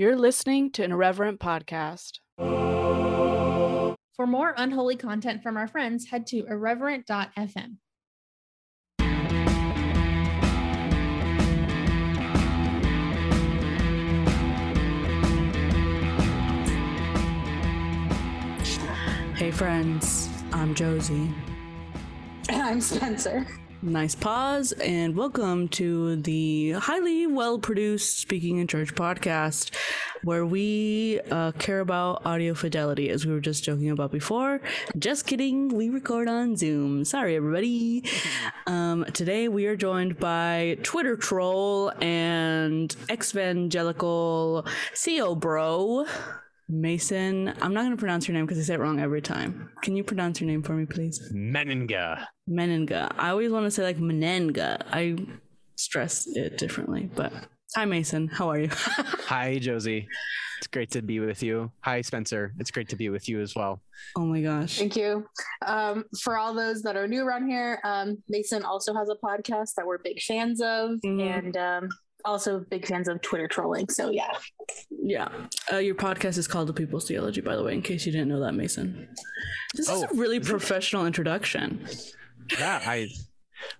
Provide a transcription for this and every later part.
You're listening to an irreverent podcast. For more unholy content from our friends, head to irreverent.fm. Hey, friends, I'm Josie. I'm Spencer. Nice pause, and welcome to the highly well produced Speaking in Church podcast, where we uh, care about audio fidelity, as we were just joking about before. Just kidding, we record on Zoom. Sorry, everybody. Um, today we are joined by Twitter troll and evangelical Theo bro. Mason, I'm not going to pronounce your name because I say it wrong every time. Can you pronounce your name for me, please? Mennenga. Mennenga. I always want to say like Mennenga. I stress it differently, but hi, Mason. How are you? Hi, Josie. It's great to be with you. Hi, Spencer. It's great to be with you as well. oh my gosh. Thank you. Um, for all those that are new around here, um, Mason also has a podcast that we're big fans of, Mhm. and um, also big fans of Twitter trolling. So yeah, Yeah. Uh, your podcast is called The People's Theology, by the way, in case you didn't know that, Mason. This is Oh, a really is it? professional introduction. Yeah, I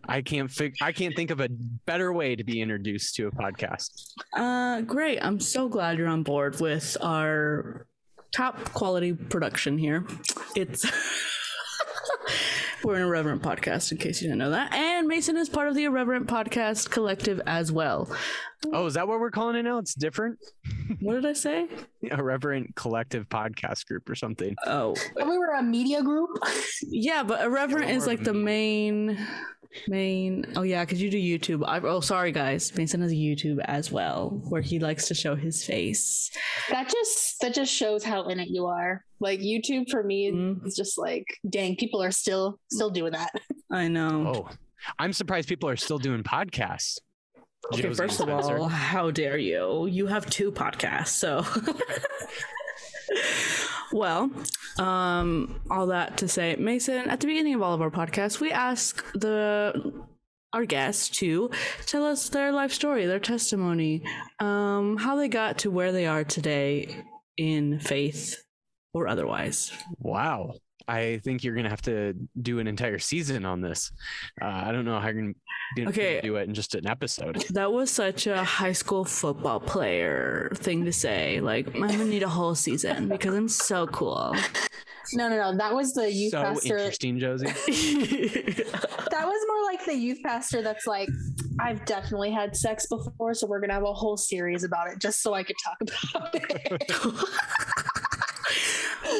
I can't fig- I can't think of a better way to be introduced to a podcast. Uh, great. I'm so glad you're on board with our top quality production here. It's. We're an irreverent podcast, in case you didn't know that. And Mason is part of the Irreverent Podcast Collective as well. Oh, is that what we're calling it now? It's different. What did I say? Irreverent collective podcast group or something. Oh, But we were a media group. yeah, but Irreverent is like the main, main. Oh, yeah, because you do YouTube. I, oh, sorry, guys. Mason has a YouTube as well, where he likes to show his face. that just that just shows how in it you are. Like YouTube for me Mhm. is just like, dang, people are still still doing that. I know. Oh, I'm surprised people are still doing podcasts. Okay, Josie first of all, how dare you? You have two podcasts, so. well, um, all that to say, Mason, at the beginning of all of our podcasts, we ask the our guests to tell us their life story, their testimony, um, how they got to where they are today in faith or otherwise. Wow. I think you're gonna have to do an entire season on this. Uh, I don't know how you're gonna Okay. do it in just an episode. That was such a high school football player thing to say. Like, I'm gonna need a whole season because I'm so cool. No, no, no. That was the youth so pastor. interesting, Josie. That was more like the youth pastor that's like, I've definitely had sex before, so we're gonna have a whole series about it just so I could talk about it.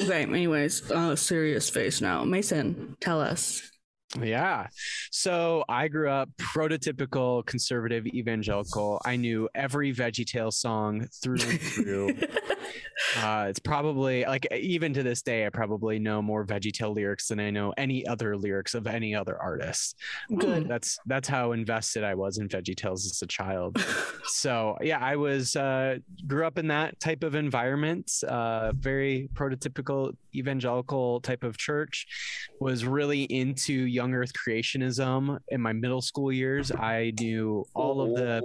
okay, anyways, uh, serious face now. Mason, tell us. Yeah. So I grew up prototypical conservative evangelical. I knew every VeggieTale song through and through. uh, it's probably like even to this day, I probably know more VeggieTale lyrics than I know any other lyrics of any other artist. Good. That's that's how invested I was in VeggieTales as a child. so yeah, I was uh, grew up in that type of environment, uh, very prototypical evangelical type of church. Was really into young Earth creationism in my middle school years. I knew all of the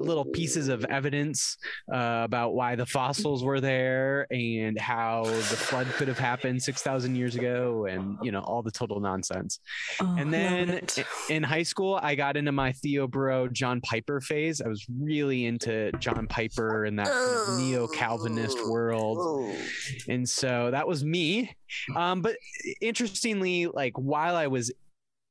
little pieces of evidence uh, about why the fossils were there and how the flood could have happened 6000 years ago and you know all the total nonsense Oh, and then in high school, I got into my Theo Bro John Piper phase. I was really into John Piper and that neo Calvinist world. And so that was me. Um, but interestingly, like while I was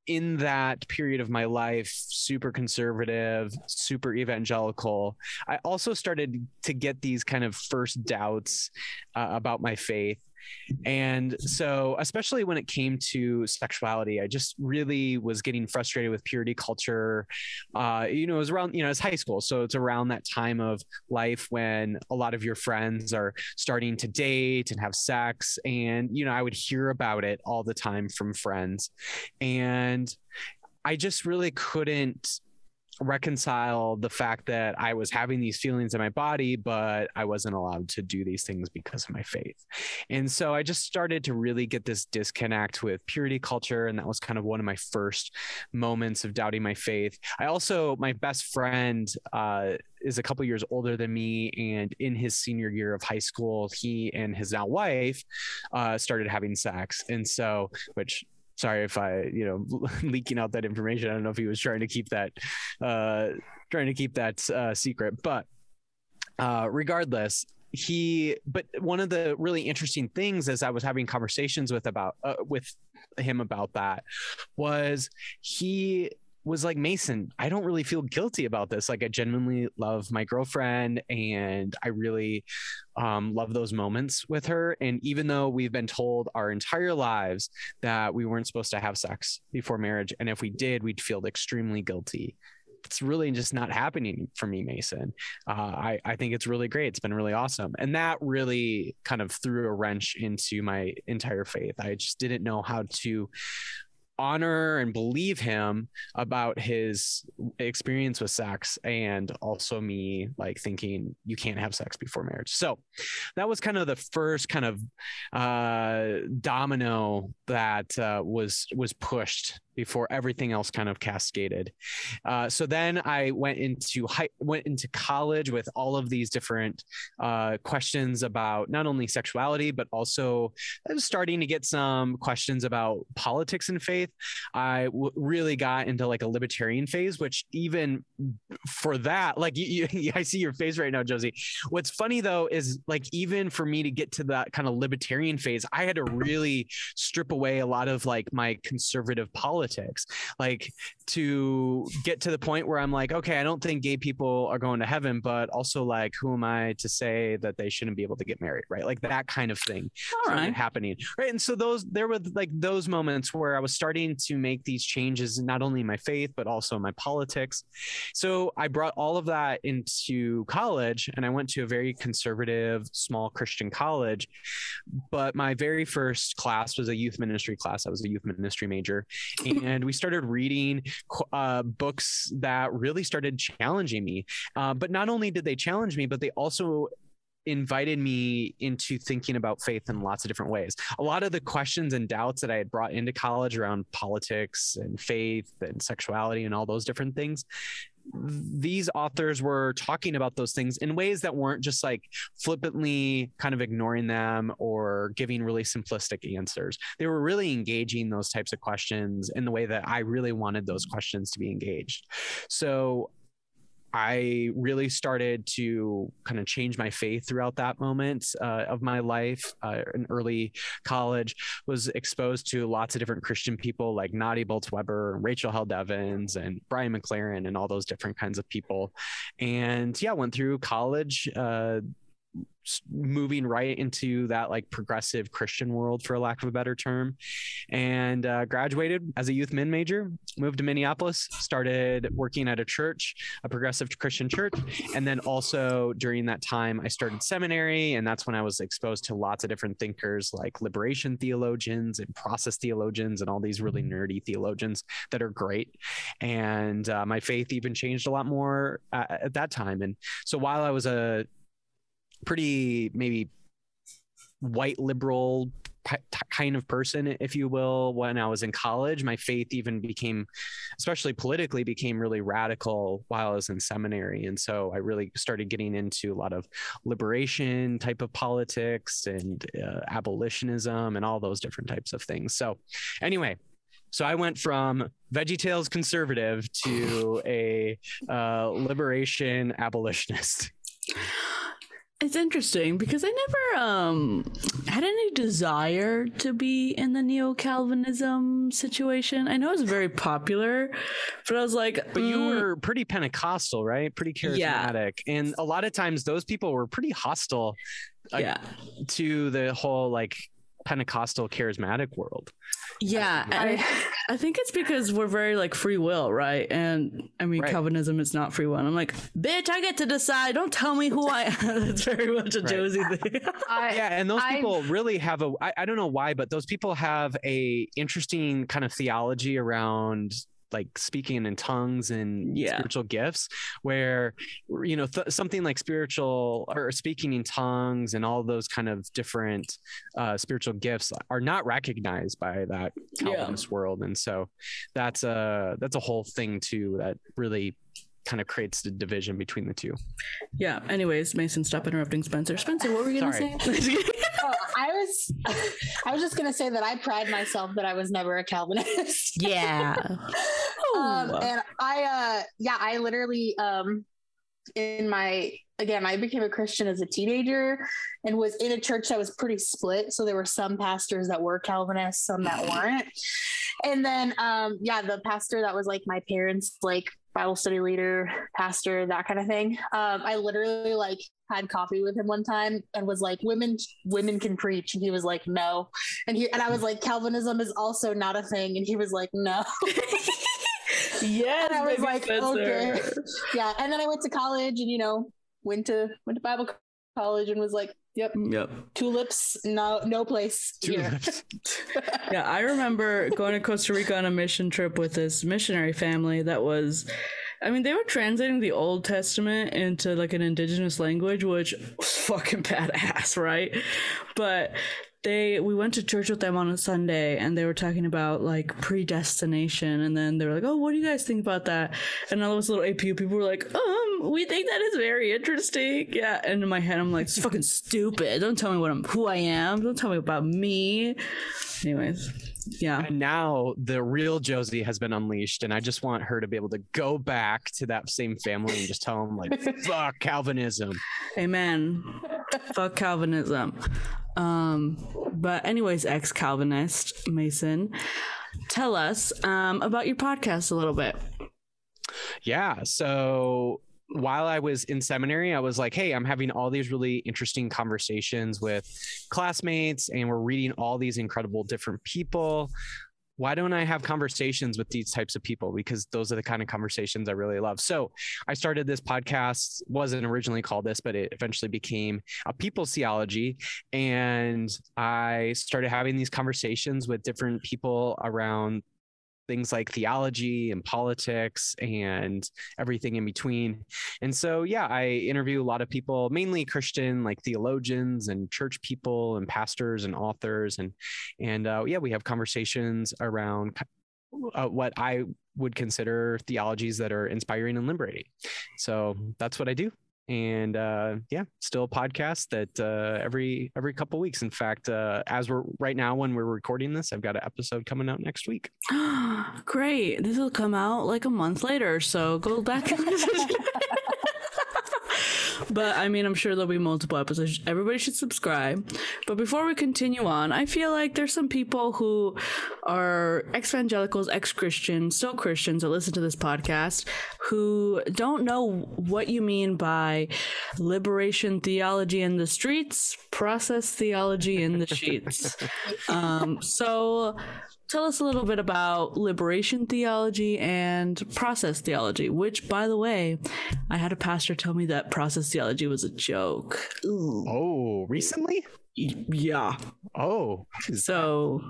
in that period of my life, super conservative, super evangelical, I also started to get these kind of first doubts uh, about my faith. And so, especially when it came to sexuality, I just really was getting frustrated with purity culture. Uh, you know, it was around, you know, it's high school. So it's around that time of life when a lot of your friends are starting to date and have sex. And, you know, I would hear about it all the time from friends. And I just really couldn't reconcile the fact that I was having these feelings in my body, but I wasn't allowed to do these things because of my faith. And so I just started to really get this disconnect with purity culture. And that was kind of one of my first moments of doubting my faith. I also, my best friend, uh, is a couple years older than me, and in his senior year of high school, he and his now wife uh, started having sex, and so which sorry if I, you know, leaking out that information. I don't know if he was trying to keep that, uh, trying to keep that uh, secret, but uh, regardless, he. But one of the really interesting things as I was having conversations with about uh, with him about that was he was like Mason, I don't really feel guilty about this. Like I genuinely love my girlfriend and I really um, love those moments with her. And even though we've been told our entire lives that we weren't supposed to have sex before marriage, and if we did, we'd feel extremely guilty. It's really just not happening for me, Mason. Uh, I, I think it's really great. It's been really awesome. And that really kind of threw a wrench into my entire faith. I just didn't know how to honor and believe him about his experience with sex and also me like thinking you can't have sex before marriage. So that was kind of the first kind of uh domino that uh, was was pushed before everything else kind of cascaded. Uh, so then I went into high, went into college with all of these different uh, questions about not only sexuality but also I was starting to get some questions about politics and faith. I w- really got into like a libertarian phase, which even for that, like you, you, I see your face right now, Josie. What's funny though is like even for me to get to that kind of libertarian phase, I had to really strip away a lot of like my conservative politics politics. Like to get to the point where i'm like okay i don't think gay people are going to heaven but also like who am i to say that they shouldn't be able to get married right? Like that kind of thing right. happening right? And so those there were like those moments where i was starting to make these changes not only in my faith but also in my politics. So i brought all of that into college and i went to a very conservative small christian college. But my very first class was a youth ministry class. I was a youth ministry major. and we started reading uh, books that really started challenging me. Uh, but not only did they challenge me, but they also invited me into thinking about faith in lots of different ways. A lot of the questions and doubts that I had brought into college around politics and faith and sexuality and all those different things these authors were talking about those things in ways that weren't just like flippantly kind of ignoring them or giving really simplistic answers. They were really engaging those types of questions in the way that I really wanted those questions to be engaged. So I really started to kind of change my faith throughout that moment uh, of my life. Uh, in early college, was exposed to lots of different Christian people like Nadia Bolz-Weber, Rachel Held Evans, and Brian McLaren, and all those different kinds of people. And yeah, went through college. Uh, moving right into that like progressive Christian world, for lack of a better term, and uh, graduated as a youth min major. Moved to Minneapolis, started working at a church, a progressive Christian church, and then also during that time I started seminary, and that's when I was exposed to lots of different thinkers like liberation theologians and process theologians and all these really nerdy theologians that are great. And uh, my faith even changed a lot more at, at that time. And so while I was a pretty maybe white liberal kind of person if you will when i was in college. My faith even became especially politically became really radical while i was in seminary. And so i really started getting into a lot of liberation type of politics and uh, abolitionism and all those different types of things. So anyway so I went from VeggieTales conservative to a uh, liberation abolitionist. It's interesting because I never um had any desire to be in the neo Calvinism situation. I know it's very popular, but I was like, but mm. you were pretty Pentecostal, right? Pretty charismatic, yeah. and a lot of times those people were pretty hostile, like, yeah. to the whole like Pentecostal charismatic world. Yeah, I, I think it's because we're very like free will, right? And I mean, right. Calvinism is not free will. And I'm like, bitch, I get to decide. Don't tell me who I am. That's very much a right. Josie thing. I, yeah, and those I, people really have a. I, I don't know why, but those people have a interesting kind of theology around like speaking in tongues and Yeah. spiritual gifts where you know th- something like spiritual or speaking in tongues and all those kind of different uh, spiritual gifts are not recognized by that Yeah. calvinist world and so that's a that's a whole thing too that really kind of creates the division between the two Yeah. Anyways, Mason, stop interrupting Spencer. Spencer, what were you gonna say? Oh, I was, I was just gonna say that I pride myself that I was never a Calvinist. yeah. um, Oh. and I, uh, yeah, I literally, um, in my again, I became a Christian as a teenager and was in a church that was pretty split. So there were some pastors that were Calvinists, some that weren't. And then, um, yeah, the pastor that was like my parents, like Bible study leader, pastor, that kind of thing. Um, I literally like had coffee with him one time and was like, "Women, women can preach," and he was like, "No," and he and I was like, "Calvinism is also not a thing," and he was like, "No." yes, and I was like, Spencer. okay. yeah. And then I went to college and, you know, went to went to Bible college and was like, yep, Yep. tulips, no, no place here. Tulips. Yeah, I remember going to Costa Rica on a mission trip with this missionary family that was I mean, they were translating the Old Testament into like an indigenous language, which was fucking badass, right? But they we went to church with them on a Sunday and they were talking about like predestination and then they were like, Oh, what do you guys think about that? And all those little APU people were like, Um, we think that is very interesting. Yeah. And in my head I'm like, it's fucking stupid. Don't tell me what I'm who I am. Don't tell me about me. Anyways. Yeah. And now the real Josie has been unleashed, and I just want her to be able to go back to that same family and just tell them like, "Fuck Calvinism." Amen. Fuck Calvinism. Um, but anyways, ex Calvinist Mason, tell us um, about your podcast a little bit. Yeah. So while I was in seminary, I was like, hey, I'm having all these really interesting conversations with classmates, and we're reading all these incredible different people. Why don't I have conversations with these types of people? Because those are the kind of conversations I really love. So I started this podcast, wasn't originally called this, but it eventually became a people's theology. And I started having these conversations with different people around things like theology and politics and everything in between. And so, yeah, I interview a lot of people, mainly Christian, like theologians and church people and pastors and authors, and and uh, yeah, we have conversations around uh, what I would consider theologies that are inspiring and liberating. So that's what I do. And uh, yeah, still a podcast that uh, every every couple weeks. In fact, uh, as we're right now when we're recording this, I've got an episode coming out next week. Great. This will come out like a month later, so go back. but I mean, I'm sure there'll be multiple episodes. Everybody should subscribe. But before we continue on, I feel like there's some people who are ex evangelicals, ex Christians, still Christians that listen to this podcast who don't know what you mean by liberation theology in the streets, process theology in the sheets. um, so tell us a little bit about liberation theology and process theology, which, by the way, I had a pastor tell me that process theology was a joke. Ooh. Oh, recently? Yeah. Oh, So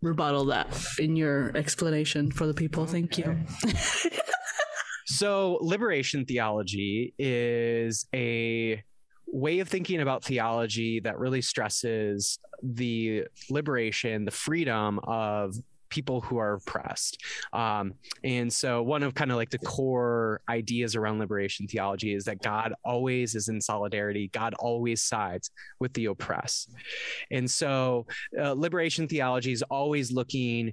rebuttal that in your explanation for the people. Thank you. So, liberation theology is a way of thinking about theology that really stresses the liberation, the freedom of people who are oppressed. Um, and so, one of kind of like the core ideas around liberation theology is that God always is in solidarity, God always sides with the oppressed. And so, uh, liberation theology is always looking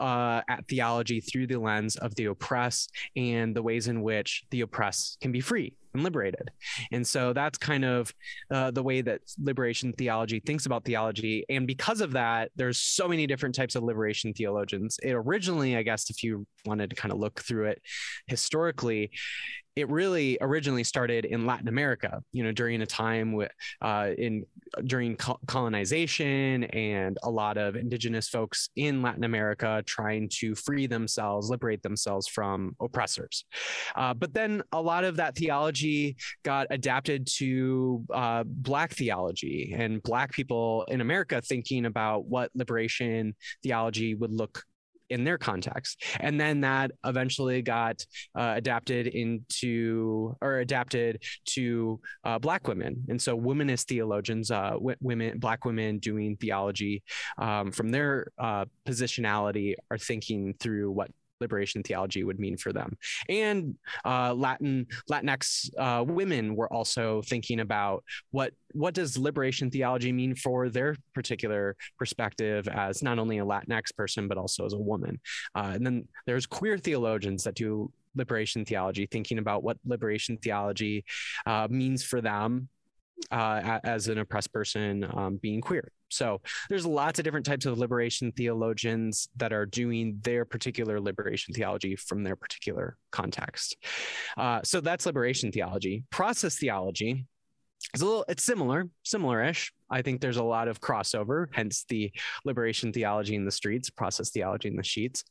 uh, at theology through the lens of the oppressed and the ways in which the oppressed can be free and liberated. And so that's kind of uh, the way that liberation theology thinks about theology. And because of that, there's so many different types of liberation theologians. It originally, I guess, if you wanted to kind of look through it historically, it really originally started in Latin America, you know, during a time with, uh, in during col- colonization and a lot of indigenous folks in Latin America trying to free themselves, liberate themselves from oppressors. Uh, but then a lot of that theology got adapted to uh, Black theology and Black people in America thinking about what liberation theology would look in their context. And then that eventually got uh, adapted into or adapted to uh, Black women. And so womanist theologians, uh, w- women, Black women doing theology um, from their uh, positionality are thinking through what liberation theology would mean for them. And uh, Latin Latinx uh, women were also thinking about what what does liberation theology mean for their particular perspective as not only a Latinx person but also as a woman. Uh, and then there's queer theologians that do liberation theology, thinking about what liberation theology uh, means for them uh, as an oppressed person um, being queer. So there's lots of different types of liberation theologians that are doing their particular liberation theology from their particular context. Uh, so that's liberation theology. Process theology is a little it's similar similar-ish i think there's a lot of crossover hence the liberation theology in the streets process theology in the sheets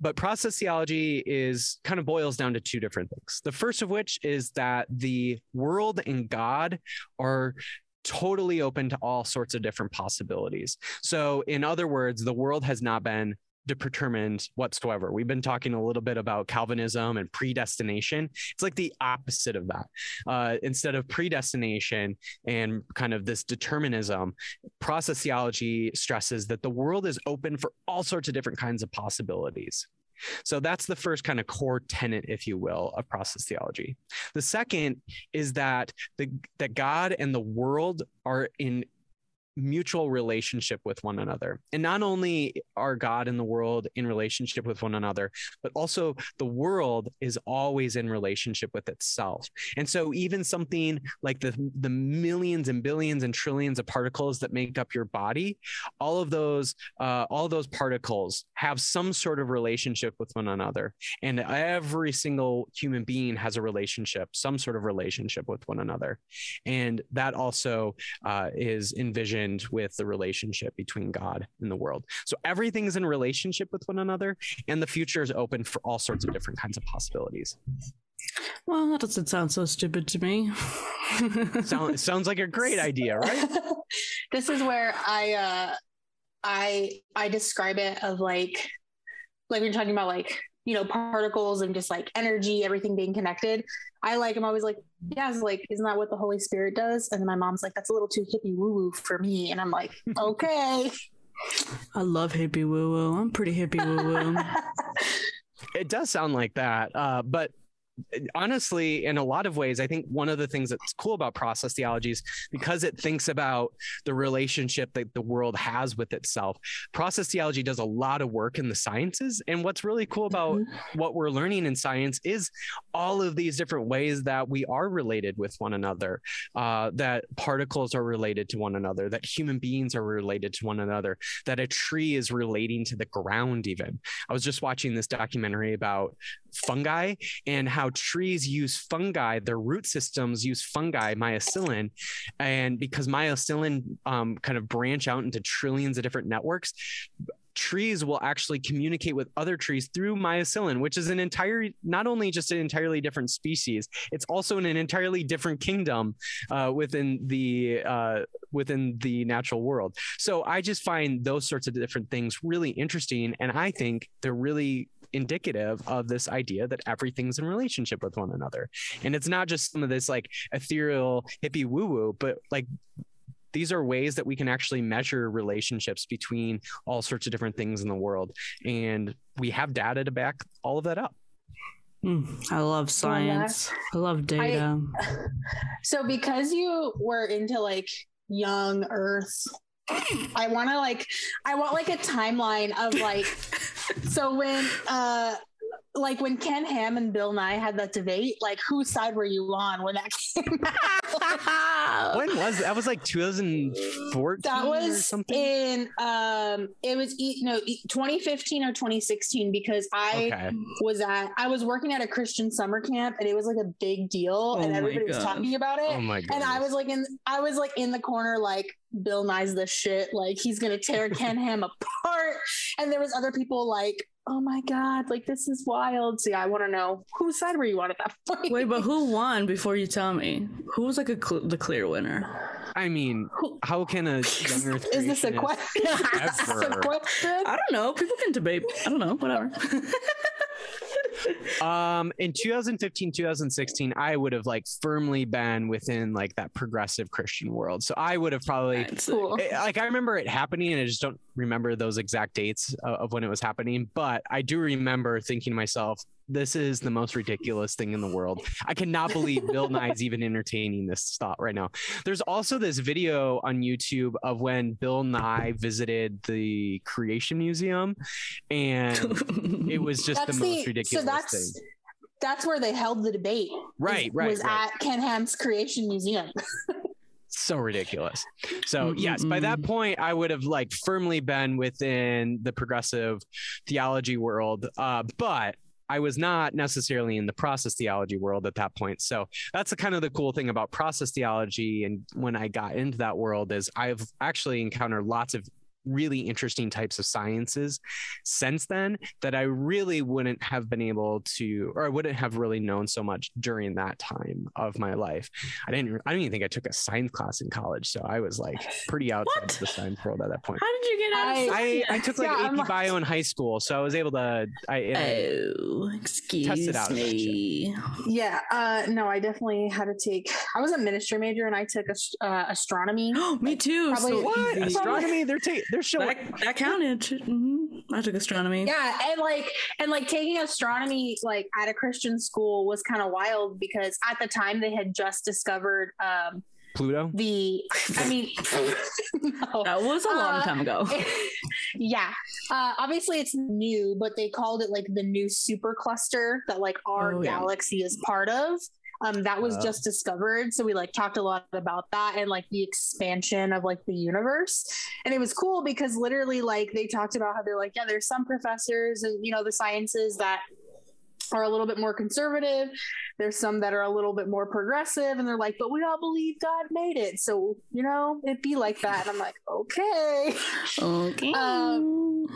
but process theology is kind of boils down to two different things. The first of which is that the world and God are totally open to all sorts of different possibilities. So, in other words, the world has not been determined whatsoever. We've been talking a little bit about Calvinism and predestination. It's like the opposite of that. Uh, instead of predestination and kind of this determinism, process theology stresses that the world is open for all sorts of different kinds of possibilities. So that's the first kind of core tenet, if you will, of process theology. The second is that the that God and the world are in mutual relationship with one another. And not only are God and the world in relationship with one another, but also the world is always in relationship with itself. And so even something like the the millions and billions and trillions of particles that make up your body, all of those uh, all those particles have some sort of relationship with one another. And every single human being has a relationship, some sort of relationship with one another. And that also uh, is envisioned with the relationship between God and the world. So everything's in relationship with one another, and the future is open for all sorts of different kinds of possibilities. Well, that doesn't sound so stupid to me. Sound, sounds like a great idea, right? this is where I uh I I describe it of like like we're talking about like you know particles and just like energy everything being connected. I like i'm always like yeah it's like isn't that what the holy spirit does? And my mom's like that's a little too hippie woo woo for me. And i'm like okay. I love hippie woo woo. I'm pretty hippie woo woo. It does sound like that uh, but honestly, in a lot of ways, I think one of the things that's cool about process theology is because it thinks about the relationship that the world has with itself. Process theology does a lot of work in the sciences, and what's really cool about mm-hmm. what we're learning in science is all of these different ways that we are related with one another, uh, that particles are related to one another, that human beings are related to one another, that a tree is relating to the ground. Even I was just watching this documentary about fungi and how trees use fungi, their root systems use fungi, mycelium. And because mycelium um, kind of branch out into trillions of different networks, trees will actually communicate with other trees through mycelium, which is an entire, not only just an entirely different species, it's also in an entirely different kingdom uh, within the uh, within the natural world. So I just find those sorts of different things really interesting, and I think they're really indicative of this idea that everything's in relationship with one another. And it's not just some of this like ethereal hippie woo woo, but like these are ways that we can actually measure relationships between all sorts of different things in the world. And we have data to back all of that up. Mm, I love science. I love data. I, so because you were into like young earth I want to like, I want like a timeline of like, so when, uh, like when Ken Ham and Bill Nye had that debate, like whose side were you on when that came out? when was that? Was like 2014. That was something in um, it was you know 2015 or 2016 because I okay. was at I was working at a Christian summer camp and it was like a big deal oh and everybody was talking about it. Oh my god! And I was like in I was like in the corner like Bill Nye's the shit. Like he's gonna tear Ken Ham apart. And there was other people like, oh my god, like this is wild. See, I want to know whose side were you on at that point? Wait, but who won before you tell me? Who was like a cl- the clear winner? I mean, how can a young Earth Is this a question? Is a question? I don't know. People can debate. I don't know. Whatever. Um, in 2015, 2016, I would have like firmly been within like that progressive Christian world. So I would have probably Cool. Eh, like I remember it happening, and I just don't remember those exact dates of, of when it was happening. But I do remember thinking to myself, "This is the most ridiculous thing in the world. I cannot believe Bill Nye's even entertaining this thought right now." There's also this video on YouTube of when Bill Nye visited the Creation Museum, and it was just That's the most the- so ridiculous that's- thing. That's where they held the debate. Right, was- right, Was right. at Ken Ham's Creation Museum. so ridiculous. So yes, by that point, I would have like firmly been within the progressive theology world, uh, but I was not necessarily in the process theology world at that point. So that's the kind of the cool thing about process theology. And when I got into that world, is I've actually encountered lots of really interesting types of sciences since then that I really wouldn't have been able to, or I wouldn't have really known so much during that time of my life. I didn't, I don't even think I took a science class in college. So I was like pretty outside What? of the science world at that point. How did you get out of I- I, I took like Yeah, AP like- bio in high school, so I was able to. I, I Oh, excuse it out, me. Yeah, uh, no, I definitely had to take. I was a ministry major, and I took ast- uh, astronomy. Oh me too. Probably- so what astronomy? They're ta- they're showing. That, that counted. hmm I took astronomy. Yeah, and like and like taking astronomy like at a Christian school was kind of wild because at the time they had just discovered um, Pluto. the. I mean, no. That was a long Uh, time ago. yeah, uh, obviously it's new, but they called it like the new supercluster that like our Oh, yeah. galaxy is part of. Um, that was Oh. just discovered, so we like talked a lot about that and like the expansion of like the universe, and it was cool because literally like they talked about how they're like yeah, there's some professors and you know the sciences that are a little bit more conservative. There's some that are a little bit more progressive, and they're like, but we all believe God made it, so you know it'd be like that. And I'm like, okay. Okay. Um,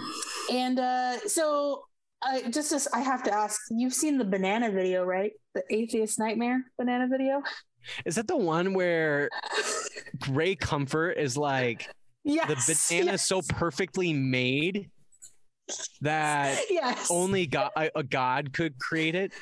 And uh, so, uh, just as I have to ask, you've seen the banana video, right? The atheist nightmare banana video. Is that the one where Ray Comfort is like Yes. the banana is so perfectly made that Yes. only God a, a God could create it?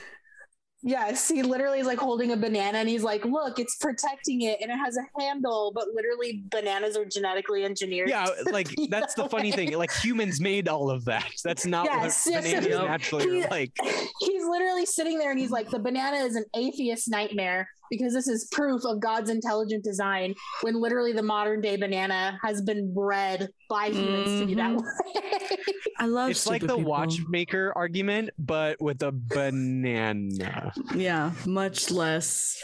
Yes. He literally is like holding a banana, and he's like, "Look, it's protecting it, and it has a handle." But literally, bananas are genetically engineered. Yeah, like that's the funny thing. Like humans made all of that. That's not Yes, what yes, bananas yes. naturally He- like. he's literally sitting there and he's like, the banana is an atheist nightmare because this is proof of God's intelligent design when literally the modern day banana has been bred by humans to be that Mhm. way. I love It's like the people. watchmaker argument, but with a banana. Yeah, much less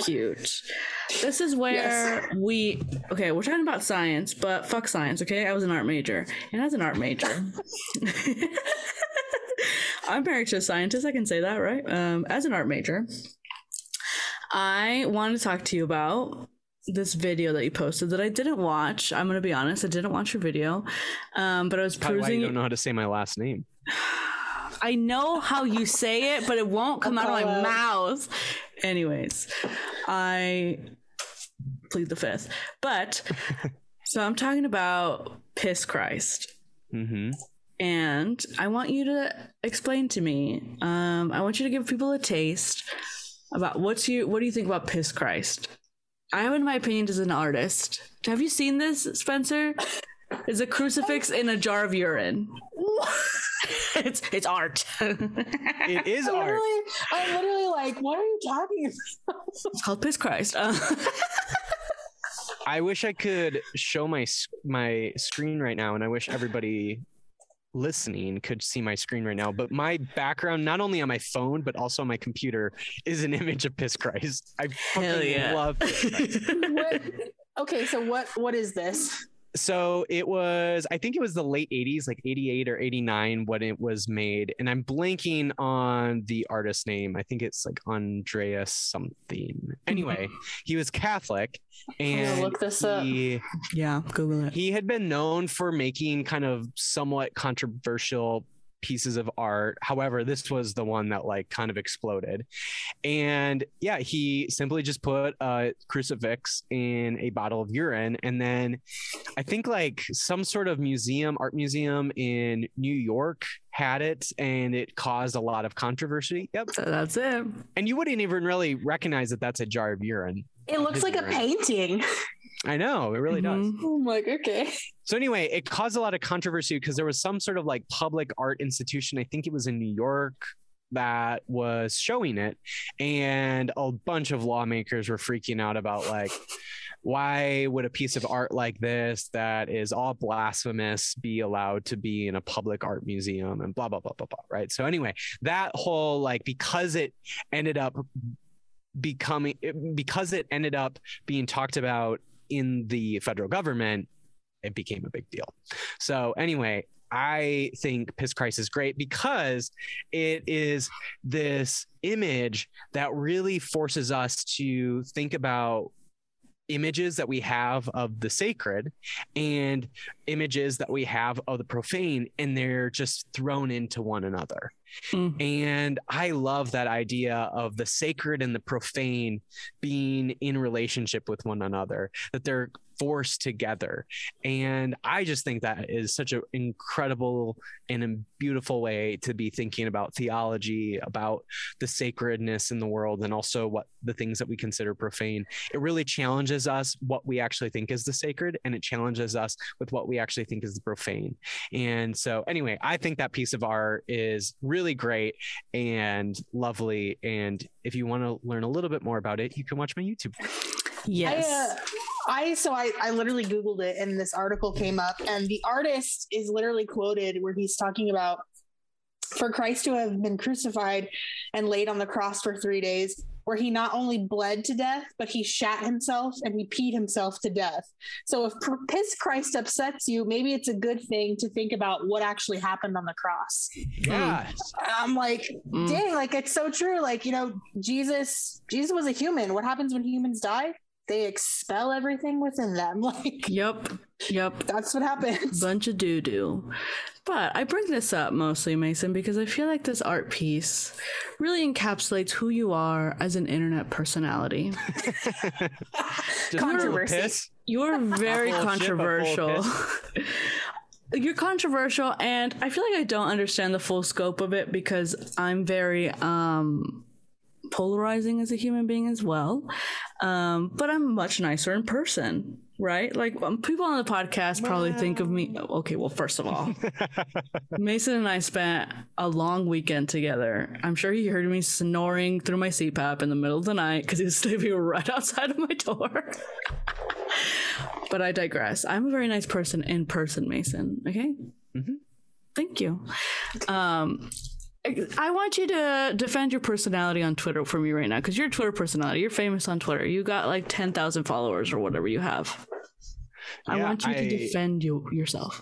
cute. This is where Yes. we okay, we're talking about science, but fuck science, okay? I was an art major. And as an art major, I'm married to a scientist, I can say that, right? Um, as an art major, I wanted to talk to you about this video that you posted that I didn't watch. I'm gonna be honest, I didn't watch your video. Um, but I was Probably why you perusing don't know how to say my last name. I know how you say it, but it won't come out of my mouth. Anyways, I plead the fifth. But so I'm talking about Piss Christ. hmm And I want you to explain to me. Um, I want you to give people a taste about what's you what do you think about Piss Christ? I have in my opinion as an artist. Have you seen this, Spencer? It's a crucifix in a jar of urine. it's it's art. It is I'm art. literally, I'm literally like, what are you talking about? It's called Piss Christ. Uh, I wish I could show my my screen right now, and I wish everybody listening could see my screen right now. But my background, not only on my phone but also on my computer, is an image of Piss Christ. I fucking yeah. love Piss Christ. What? Okay, so what? What is this? So it was i think it was the late 80s like 88 or 89 when it was made and i'm blanking on the artist name i think it's like andreas something anyway he was catholic and look this up. yeah, Google it. he had been known for making kind of somewhat controversial pieces of art. However, this was the one that like kind of exploded. And yeah, he simply just put a crucifix in a bottle of urine. And then I think like some sort of museum, art museum in New York had it and it caused a lot of controversy. Yep. So that's it. And you wouldn't even really recognize that that's a jar of urine. It looks like a painting. I know, it really does. Mhm. I'm like, okay. So anyway, it caused a lot of controversy because there was some sort of like public art institution. I think it was in New York that was showing it, and a bunch of lawmakers were freaking out about like, why would a piece of art like this that is all blasphemous be allowed to be in a public art museum and blah blah blah blah blah. Right. So anyway, that whole like because it ended up becoming because it ended up being talked about in the federal government it became a big deal. So anyway, I think Piss Christ is great because it is this image that really forces us to think about images that we have of the sacred and images that we have of the profane and they're just thrown into one another. Mm. And I love that idea of the sacred and the profane being in relationship with one another, that they're forced together. And I just think that is such an incredible and a beautiful way to be thinking about theology, about the sacredness in the world, and also what the things that we consider profane. It really challenges us what we actually think is the sacred, and it challenges us with what we actually think is the profane. And so, anyway, I think that piece of art is really great and lovely. And if you want to learn a little bit more about it, you can watch my YouTube. Yes. I, uh, I so I, I literally googled it and this article came up and the artist is literally quoted where he's talking about for Christ to have been crucified and laid on the cross for three days, where he not only bled to death, but he shat himself and he peed himself to death. So if piss Christ upsets you, maybe it's a good thing to think about what actually happened on the cross. Yeah. I'm like, Mm. dang, like it's so true. Like, you know, Jesus, Jesus was a human. What happens when humans die? They expel everything within them. Like Yep. Yep. that's what happens. Bunch of doo doo. But I bring this up mostly, Mason, because I feel like this art piece really encapsulates who you are as an internet personality. Just Controversy. You're very full of shit, but full of controversial. You're controversial, and I feel like I don't understand the full scope of it because I'm very um polarizing as a human being as well. Um, but I'm much nicer in person, right? Like um, people on the podcast probably think of me. Okay, well, first of all, Mason and I spent a long weekend together. I'm sure he heard me snoring through my CPAP in the middle of the night because he was sleeping right outside of my door. but I digress. I'm a very nice person in person, Mason. Okay. Mhm. Thank you. Um, I- I want you to defend your personality on Twitter for me right now because you're a Twitter personality. You're famous on Twitter. You got like 10,000 followers or whatever you have. I want you to defend you yourself.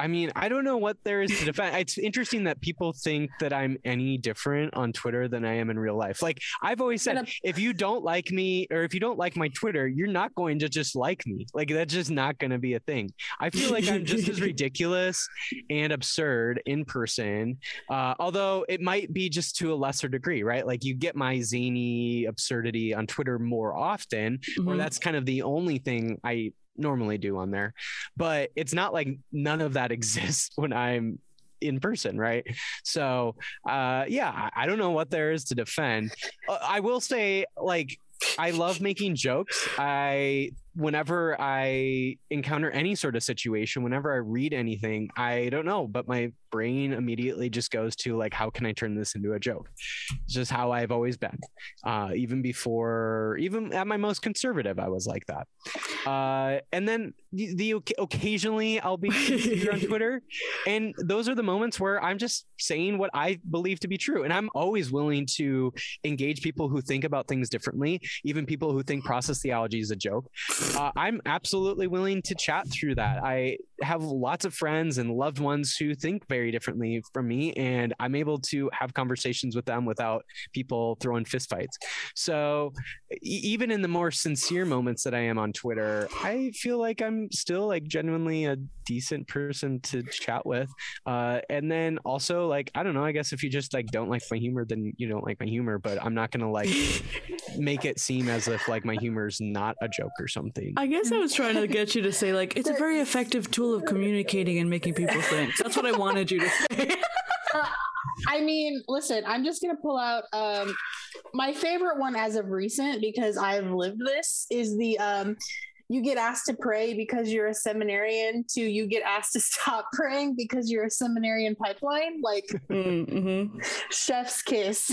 I mean, I don't know what there is to defend. It's interesting that people think that I'm any different on Twitter than I am in real life. Like I've always said, if you don't like me or if you don't like my Twitter, you're not going to just like me. Like that's just not going to be a thing. I feel like I'm just as ridiculous and absurd in person. Uh, although it might be just to a lesser degree, right? Like you get my zany absurdity on Twitter more often, or Mhm. that's kind of the only thing I normally do on there. But it's not like none of that exists when I'm in person, right? So, uh, yeah, I, don't know what there is to defend. Uh, I will say, like, I love making jokes. I whenever I encounter any sort of situation, whenever I read anything, I don't know, but my brain immediately just goes to like, how can I turn this into a joke? It's just how I've always been. Uh, even before, even at my most conservative, I was like that. Uh, and then the, the occasionally I'll be on Twitter, and those are the moments where I'm just saying what I believe to be true, and I'm always willing to engage people who think about things differently, even people who think process theology is a joke. Uh, I'm absolutely willing to chat through that. I have lots of friends and loved ones who think very differently from me, and I'm able to have conversations with them without people throwing fistfights. So e- even in the more sincere moments that I am on Twitter, I feel like I'm still like genuinely a decent person to chat with. Uh, and then also like I don't know, I guess if you just like don't like my humor, then you don't like my humor. But I'm not gonna like make it seem as if like my humor is not a joke or something. I guess I was trying to get you to say like it's a very effective tool of communicating and making people think. That's what I wanted you to say. Uh, I mean, listen, I'm just gonna pull out um my favorite one as of recent because I've lived this is the um you get asked to pray because you're a seminarian to you get asked to stop praying because you're a seminarian pipeline like mm-hmm. chef's kiss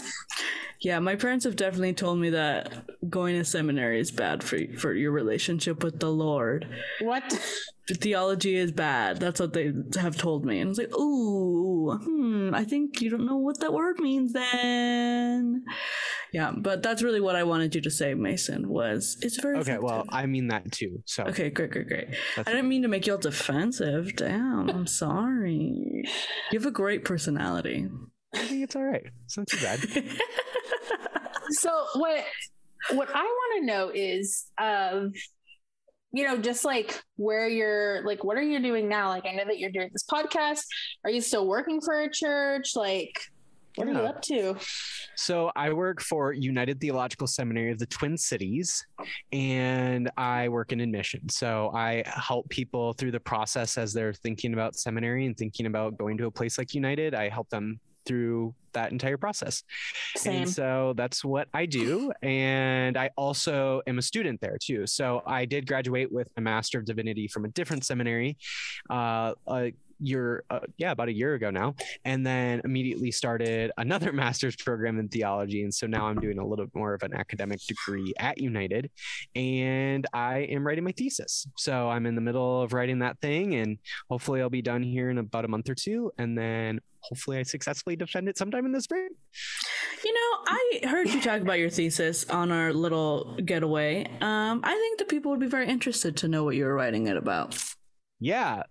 Yeah, my parents have definitely told me that going to seminary is bad for for your relationship with the Lord. what Theology is bad. That's what they have told me. And I was like, ooh, hmm, I think you don't know what that word means then. Yeah, but that's really what I wanted you to say, Mason, was it's very Okay, well. I mean that too. So Okay, great, great, great. that's I didn't mean to make you all defensive. Damn, I'm sorry. You have a great personality. I think it's all right. It's not too bad. so what what i want to know is um you know just like where you're like what are you doing now like i know that you're doing this podcast are you still working for a church like what are you Yeah. up to So I work for United Theological Seminary of the Twin Cities, and I work in admission. So I help people through the process as they're thinking about seminary and thinking about going to a place like United. I help them through that entire process. same And so that's what I do. And I also am a student there too. So I did graduate with a Master of Divinity from a different seminary uh, a year, uh, yeah, about a year ago now. And then immediately started another master's program in theology. And so now I'm doing a little bit more of an academic degree at United. And I am writing my thesis. So I'm in the middle of writing that thing. And hopefully I'll be done here in about a month or two. And then hopefully I successfully defend it sometime in the spring. You know, I heard you talk about your thesis on our little getaway. Um, I think the people would be very interested to know what you were writing it about. Yeah.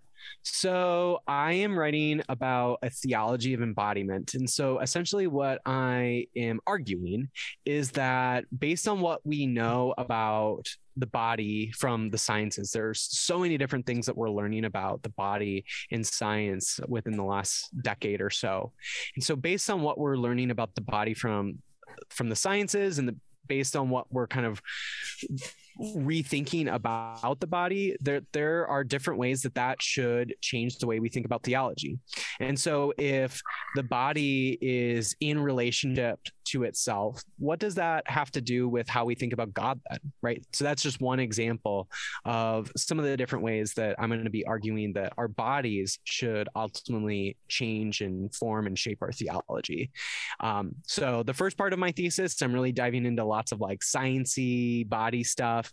So I am writing about a theology of embodiment. And so essentially, what I am arguing is that based on what we know about the body from the sciences, there's so many different things that we're learning about the body in science within the last decade or so. And so, based on what we're learning about the body from from the sciences and the based on what we're kind of rethinking about the body there there are different ways that that should change the way we think about theology. And so if the body is in relationship to itself what does that have to do with how we think about god then right? So that's just one example of some of the different ways that i'm going to be arguing that our bodies should ultimately change and form and shape our theology. Um, so the first part of my thesis i'm really diving into lots of like sciency body stuff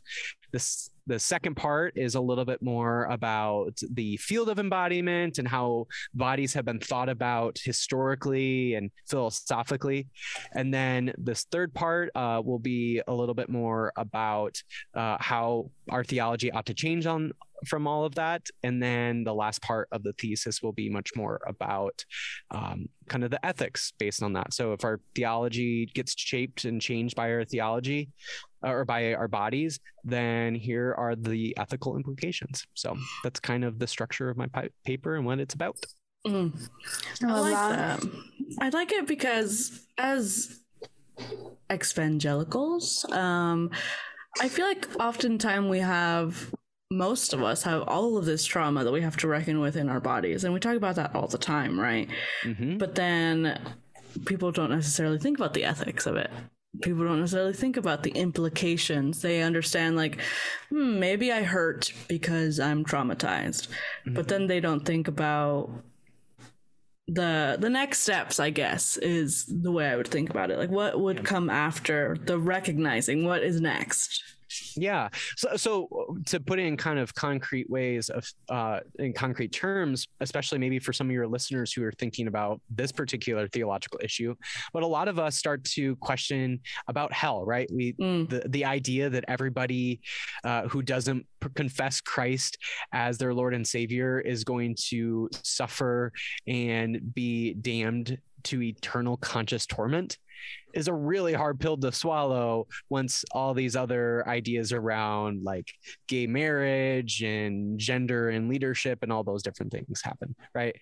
this the second part is a little bit more about the field of embodiment and how bodies have been thought about historically and philosophically. And then this third part uh, will be a little bit more about uh, how our theology ought to change on from all of that. And then the last part of the thesis will be much more about um, kind of the ethics based on that. So if our theology gets shaped and changed by our theology or by our bodies, then here are the ethical implications. So that's kind of the structure of my pi- paper and what it's about. Mm. I I like that. that. I like it because as evangelicals, um, I feel like oftentimes we have most of us have all of this trauma that we have to reckon with in our bodies, and we talk about that all the time, right? hmm But then people don't necessarily think about the ethics of it. People don't necessarily think about the implications. They understand, like, hmm, maybe I hurt because I'm traumatized, but then they don't think about the the next steps. I guess is the way I would think about it. Like, what would come after the recognizing? What is next? Yeah. So, so to put it in kind of concrete ways of, uh, in concrete terms, especially maybe for some of your listeners who are thinking about this particular theological issue, but a lot of us start to question about hell, right? We, Mm. the, the idea that everybody uh, who doesn't confess Christ as their Lord and Savior is going to suffer and be damned to eternal conscious torment is a really hard pill to swallow once all these other ideas around like gay marriage and gender and leadership and all those different things happen right?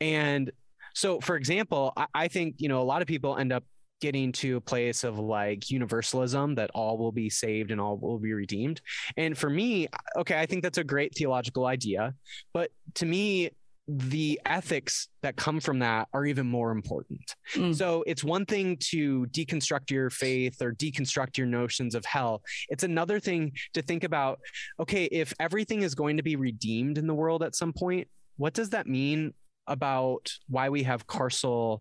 And so for example I, I think you know a lot of people end up getting to a place of like universalism that all will be saved and all will be redeemed. And for me okay i think that's a great theological idea but to me the ethics that come from that are even more important. Mm. So it's one thing to deconstruct your faith or deconstruct your notions of hell. It's another thing to think about okay, if everything is going to be redeemed in the world at some point, what does that mean about why we have carceral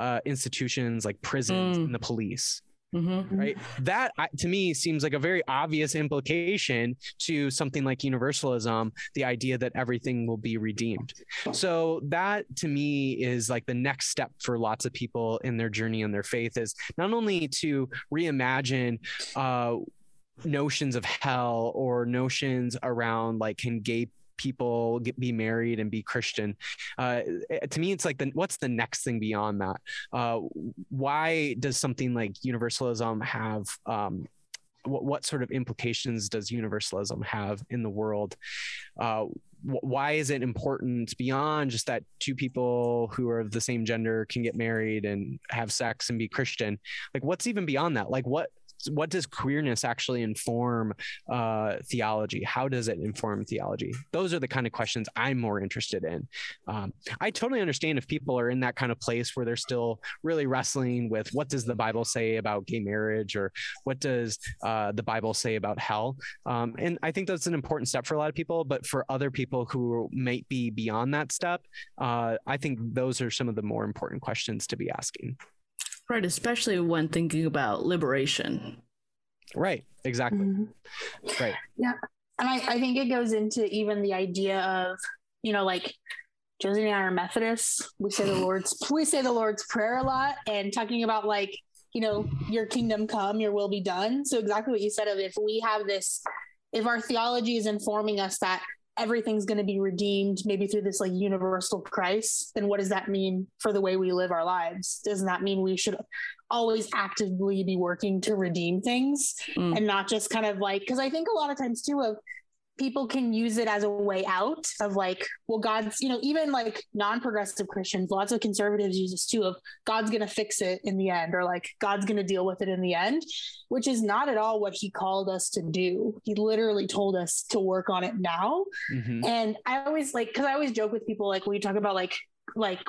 uh, institutions like prisons Mm. and the police? Mm-hmm. right that to me seems like a very obvious implication to something like universalism the idea that everything will be redeemed so that to me is like the next step for lots of people in their journey and their faith is not only to reimagine uh notions of hell or notions around like can gay people get, be married and be christian uh, to me it's like the, what's the next thing beyond that? Uh, why does something like universalism have um, what, what sort of implications does universalism have in the world? Uh, wh- why is it important beyond just that two people who are of the same gender can get married and have sex and be christian? Like what's even beyond that? Like what what does queerness actually inform uh, theology? How does it inform theology? Those are the kind of questions I'm more interested in. Um, I totally understand if people are in that kind of place where they're still really wrestling with what does the Bible say about gay marriage or what does uh, the Bible say about hell. Um, and I think that's an important step for a lot of people. But for other people who might be beyond that step, uh, I think those are some of the more important questions to be asking. Right, especially when thinking about liberation. Right. Exactly. Mhm. Right. Yeah. And I, I think it goes into even the idea of, you know, like Josie and I are Methodists. We say the Lord's we say the Lord's Prayer a lot and talking about like, you know, your kingdom come, your will be done. So exactly what you said of if we have this, if our theology is informing us that everything's going to be redeemed maybe through this like universal Christ, then what does that mean for the way we live our lives? Doesn't that mean we should always actively be working to redeem things Mm. and not just kind of like because I think a lot of times too of people can use it as a way out of like, well, God's, you know, even like non-progressive Christians, lots of conservatives use this too of God's gonna fix it in the end, or like God's gonna deal with it in the end, which is not at all what he called us to do. He literally told us to work on it now. Mhm. And I always like because I always joke with people like when you talk about like like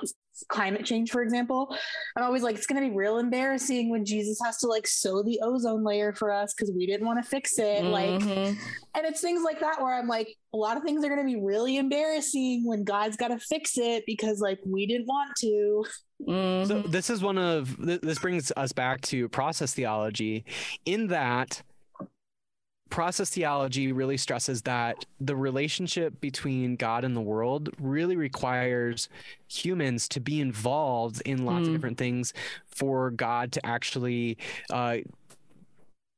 climate change, for example, I'm always like, it's gonna be real embarrassing when Jesus has to like sew the ozone layer for us because we didn't want to fix it. Like Mhm. and it's things like that where I'm like, a lot of things are gonna be really embarrassing when God's gotta fix it because like we didn't want to. Mhm. So this is one of th- this brings us back to process theology, in that process theology really stresses that the relationship between God and the world really requires humans to be involved in lots Mm. of different things for God to actually uh,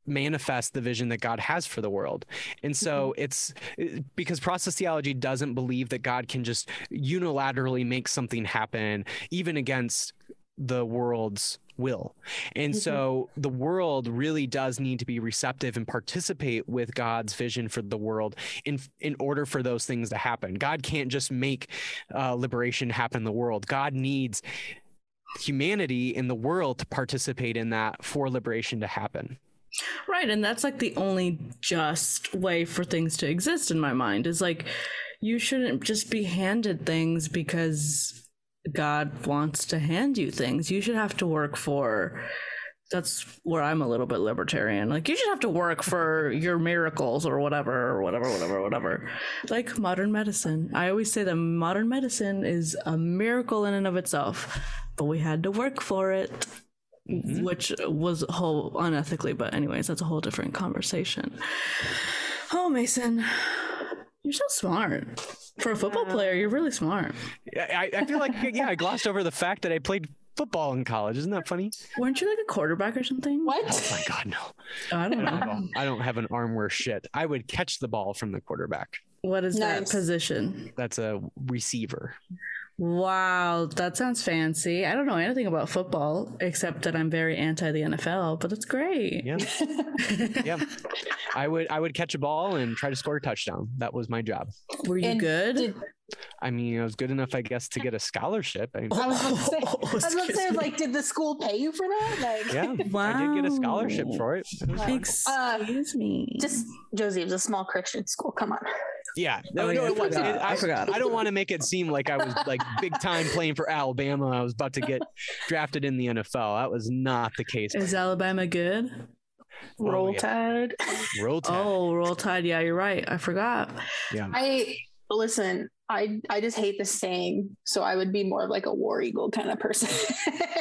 manifest the vision that God has for the world. And so it's it- because process theology doesn't believe that God can just unilaterally make something happen, even against the world's will. And Mhm. so the world really does need to be receptive and participate with God's vision for the world in in order for those things to happen. God can't just make uh, liberation happen in the world. God needs humanity in the world to participate in that for liberation to happen. Right, and that's like the only just way for things to exist in my mind. Is like you shouldn't just be handed things because God wants to hand you things. You should have to work for that's where I'm a little bit libertarian. Like you should have to work for your miracles or whatever or whatever whatever whatever. Like modern medicine. I always say that modern medicine is a miracle in and of itself, but we had to work for it. Mhm. which was whole unethically. But anyways, that's a whole different conversation. Oh, Mason, you're so smart for a football player. Uh, you're really smart. I, I feel like yeah, I glossed over the fact that I played football in college. Isn't that funny? Weren't you like a quarterback or something? What? Oh my god, no! I don't know. I don't have an arm worth shit. I would catch the ball from the quarterback. What is that position? That's a receiver. Wow, that sounds fancy. I don't know anything about football except that I'm very anti the NFL, but that's great. Yeah, yeah. I would I would catch a ball and try to score a touchdown. That was my job. Were you And good? did- I mean, I was good enough, I guess, to get a scholarship. I, I was about to say, Oh, I was about to say, like, did the school pay you for that? Like, yeah, I did get a scholarship for it. It was fun. Excuse uh, me. just Josie, it was a small Christian school. Come on. Yeah, Oh, no, yeah, no, I it was. forgot. I I, forgot. I don't want to make it seem like I was like big time playing for Alabama. I was about to get drafted in the NFL. That was not the case. Is Alabama good? Oh, Roll yeah. Tide. Roll Tide. Oh, Roll Tide. Yeah, you're right. I forgot. yeah. I listen. I I just hate the saying, so I would be more of like a war eagle kind of person.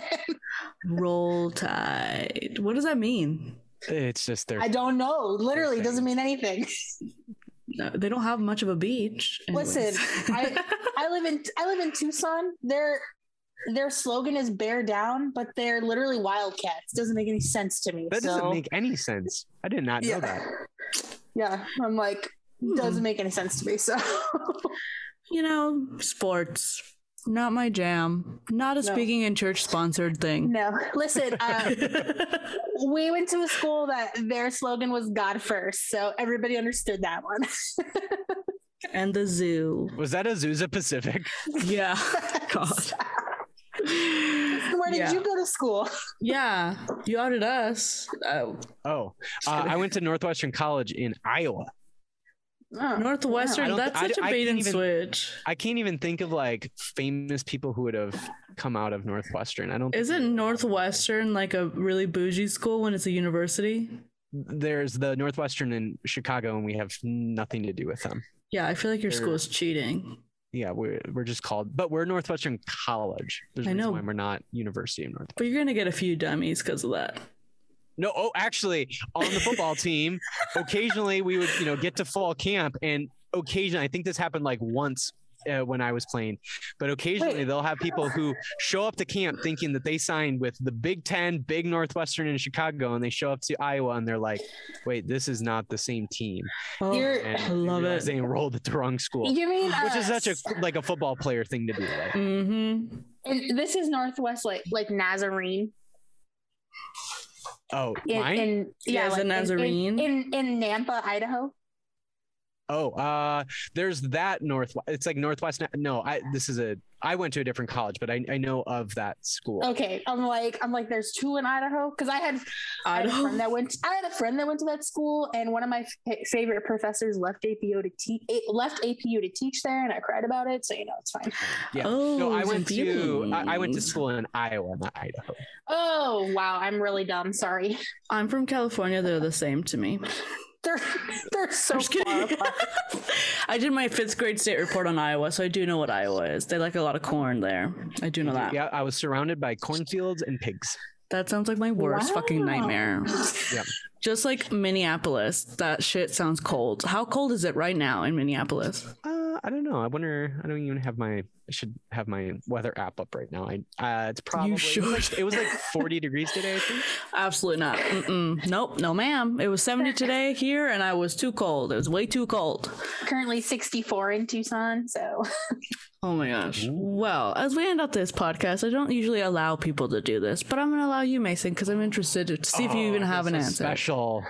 Roll Tide. What does that mean? It's just their I don't know. Literally, doesn't mean anything. No, they don't have much of a beach. anyways. Listen, I I live in I live in Tucson. Their their slogan is "Bear Down," but they're literally wildcats. Doesn't make any sense to me. that so, doesn't make any sense. I did not know Yeah. that. Yeah, I'm like, Hmm. doesn't make any sense to me. So you know, sports. Not my jam. Not a No. speaking in church sponsored thing. no, listen. Uh, we went to a school that their slogan was "God first, so everybody understood that one. and the zoo. Was that a Azusa Pacific? Yeah. God. Where did Yeah. you go to school? Yeah. You outed us. Oh, Oh, uh, I went to Northwestern College in Iowa. Oh, Northwestern. I don't- That's such a I bait and even, switch. I can't even think of like famous people who would have come out of Northwestern. I don't. Isn't Northwestern like a really bougie school when it's a university? There's the Northwestern in Chicago, and we have nothing to do with them. Yeah, I feel like your They're- school is cheating. Yeah, we're we're just called, but we're Northwestern College. There's a I reason know. why we're not University of North. But you're gonna get a few dummies because of that. No, oh, actually, on the football team, occasionally we would, you know, get to fall camp, and occasionally, I think this happened like once uh, when I was playing, but occasionally Wait. they'll have people who show up to camp thinking that they signed with the Big Ten, Big Northwestern in Chicago, and they show up to Iowa and they're like, "Wait, this is not the same team," Oh, You're- and I love it. They enrolled at the wrong school, You mean which is uh, such a like a football player thing to do. Right? Mm-hmm. And this is Northwest, like like Nazarene. Oh, In, mine. in Yeah, is like in- Nazarene? in, in in Nampa, Idaho. Oh, uh, there's that north. It's like Northwest. No, I. This is a. I went to a different college, but I, I know of that school. Okay, I'm like I'm like there's two in Idaho because I had I had a friend that went. I had a friend that went to that school, and one of my fa- favorite professors left APU to teach. Left APU to teach there, and I cried about it. So you know it's fine. Yeah. Oh, no, I went to. I, I went to school in Iowa, not Idaho. Oh wow, I'm really dumb. Sorry. I'm from California. They're the same to me. They're they're so I'm just far kidding. apart. I did my fifth grade state report on Iowa, so I do know what Iowa is. They like a lot of corn there. I do know that. Yeah, I was surrounded by cornfields and pigs. That sounds like my worst fucking nightmare. Yeah. Just like Minneapolis, that shit sounds cold. How cold is it right now in Minneapolis? Uh, I don't know. I wonder. I don't even have my. I should have my weather app up right now. I. Uh, it's probably. It was, should. like, it was like 40 degrees today. I think. Absolutely not. Mm-mm. Nope, no ma'am. It was 70 today here, and I was too cold. It was way too cold. Currently 64 in Tucson. So Oh my gosh. Well, as we end up this podcast, I don't usually allow people to do this, but I'm going to allow you, Mason, because I'm interested to see if you even Oh, have an answer. Special.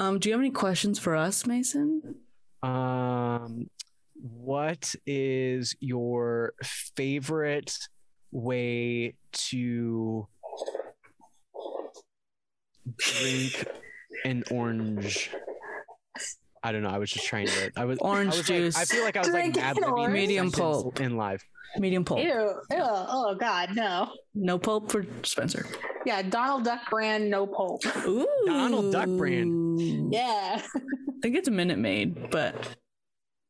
Um, do you have any questions for us, Mason? Um, what is your favorite way to drink an orange? I don't know. I was just trying to. I was Orange I was juice. Like, I feel like I was like Drink an mad. Medium pulp. in live. Medium pulp. ew, ew, oh god, no. No pulp for Spencer. Yeah, Donald Duck brand, no pulp. Ooh. Donald Duck brand. Yeah. I think it's a Minute Maid, but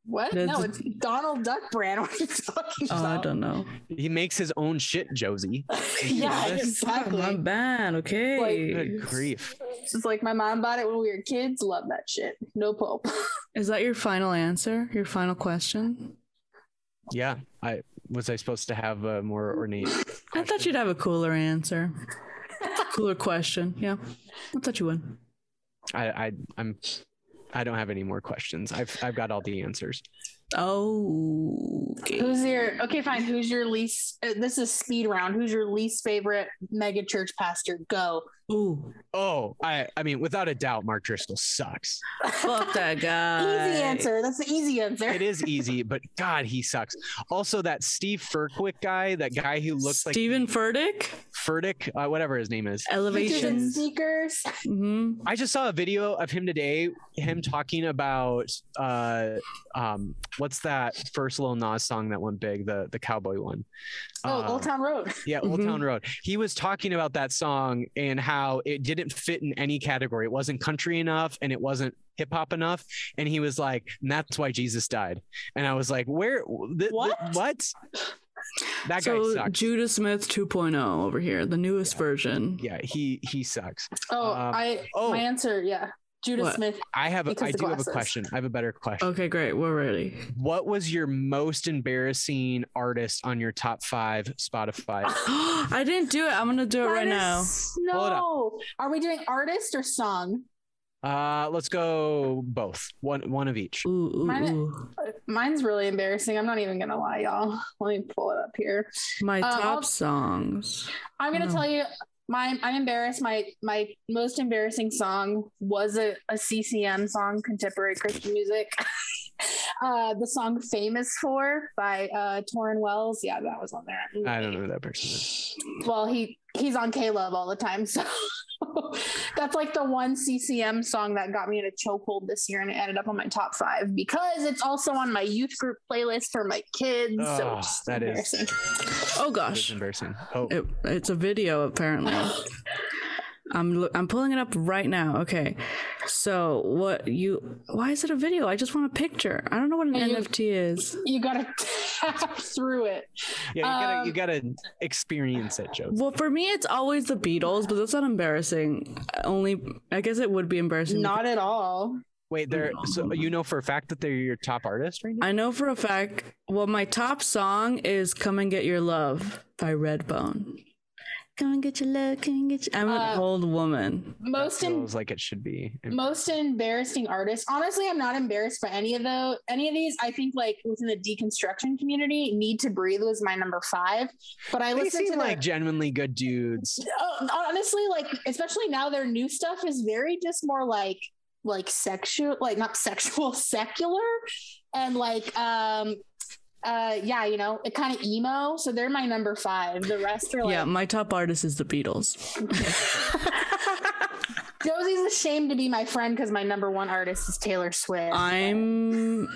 What? That's- no, it's Donald Duck brand. What are you talking Oh, I don't know. He makes his own shit, Josie. yeah, Yes. exactly. My bad. Okay. Good grief. It's like my mom bought it when we were kids. Love that shit. No pope. Is that your final answer? Your final question? Yeah. I was I supposed to have a more ornate. I thought you'd have a cooler answer. cooler question. Yeah. I thought you would. I, I I'm I don't have any more questions. I've I've got all the answers. Oh. Okay. Who's your okay? Fine. Who's your least? Uh, this is speed round. Who's your least favorite mega church pastor? Go. Ooh. Oh, I I mean, without a doubt, Mark Driscoll sucks. Fuck that guy. Easy answer. That's the easy answer. It is easy, but God, he sucks. Also, that Steve Furtwick guy, that guy who looks like Stephen Furtick, Furtick, uh, whatever his name is. Pictures and Elevations. sneakers. hmm I just saw a video of him today, him talking about uh um what's that first Lil Nas song that went big, the the cowboy one. Oh, Uh, Old Town Road. Yeah, Old Mhm. Town Road. He was talking about that song and how it didn't fit in any category. It wasn't country enough and it wasn't hip hop enough. And he was like, and that's why Jesus died. And I was like, where? Th- th- What? what? That So guy sucks. Judah Smith 2.0 over here, the newest version. yeah, he he sucks. Oh, Um, I. oh. My answer. Yeah. Judah What? Smith. I have a, Because I do have a question. I have a better question. Okay, great. We're ready. What was your most embarrassing artist on your top five Spotify? I didn't do it. I'm gonna do it right Mine now. is- Pull it up. No. Are we doing artist or song? Uh, let's go both. One one of each. Ooh, ooh, Mine- ooh. Mine's really embarrassing. I'm not even gonna lie, y'all. Let me pull it up here. My Uh, top songs. I'm gonna No. tell you. My, I'm embarrassed. My my most embarrassing song was a, a CCM song, contemporary Christian music. uh, the song "Famous For" by uh, Tauren Wells. Yeah, that was on there. I don't know who that person is. Well, he he's on K Love all the time, so that's like the one CCM song that got me in a chokehold this year, and it ended up on my top five because it's also on my youth group playlist for my kids. so Oh, it's that is- embarrassing. Oh That is gosh, embarrassing. Oh, it, it's a video apparently. I'm I'm pulling it up right now. Okay, so what you? Why is it a video? I just want a picture. I don't know what an you- NFT is. You gotta tap through it. yeah, you gotta um, you gotta experience it, Joe. Well, for me, it's always the Beatles, but that's not embarrassing. Only, I guess it would be embarrassing. Not at all. Wait, there. So you know for a fact that they're your top artist right now? I know for a fact. Well, my top song is "Come and Get Your Love" by Redbone. Come and get your love. Come and get. Your... I'm an Uh, old woman. Most in, feels like it should be. most embarrassing artists. Honestly, I'm not embarrassed by any of the any of these. I think like within the deconstruction community, "Need to Breathe" was my number five. But I They listened seem to like their, genuinely good dudes. Oh, honestly, like especially now, their new stuff is very just more like like sexual, like not sexual, secular, and like um uh yeah, you know, it kind of emo. So they're my number five. The rest are like yeah, my top artist is the Beatles. Josie's ashamed to be my friend because my number one artist is Taylor Swift. I'm.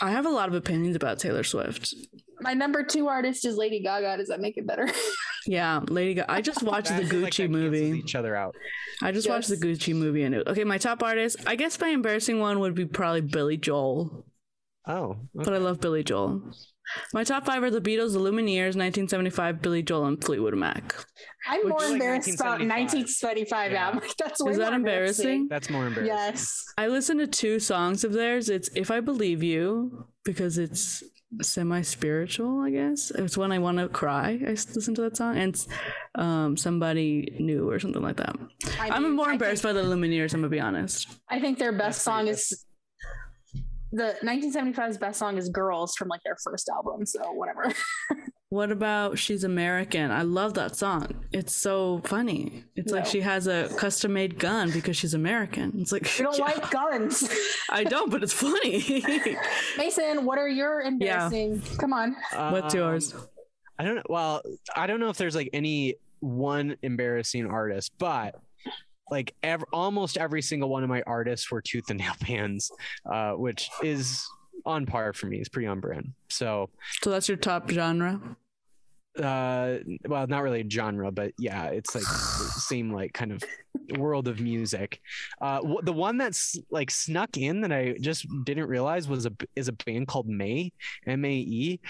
I have a lot of opinions about Taylor Swift. my number two artist is Lady Gaga. Does that make it better? Yeah, Lady Gaga. I just watched the I feel like Gucci movie. Each other out. I just watched the Gucci movie and it, okay, my top artist. I guess my embarrassing one would be probably Billy Joel, Oh, but I love Billy Joel. My top five are the Beatles, the Lumineers, 1975, Billy Joel, and Fleetwood Mac. I'm Which more is like embarrassed about 1975. 1975. Yeah, Yeah. I'm like, that's way Is that more embarrassing? that's more embarrassing. Yes. I listened to two songs of theirs. It's If I Believe You, because it's semi spiritual, I guess. It's when I want to cry. I listen to that song. And um, Somebody New or something like that. I I'm more I embarrassed think, by the Lumineers, I'm going to be honest. I think their best That's song pretty is the 1975's best song is Girls from like their first album. So whatever. What about She's American? I love that song. It's so funny. It's like she has a custom made gun because she's American. It's like, You don't yeah, like guns. I don't, but it's funny. Mason, what are your embarrassing? Come on. What's Um, yours? I don't know. Well, I don't know if there's like any one embarrassing artist, but like ev- almost every single one of my artists were tooth and nail bands, uh, which is on par for me. It's pretty on brand. So So that's your top genre? Uh well not really a genre but yeah it's like same like kind of world of music. Uh the one that's like snuck in that i just didn't realize was a is a band called Mae m-a-e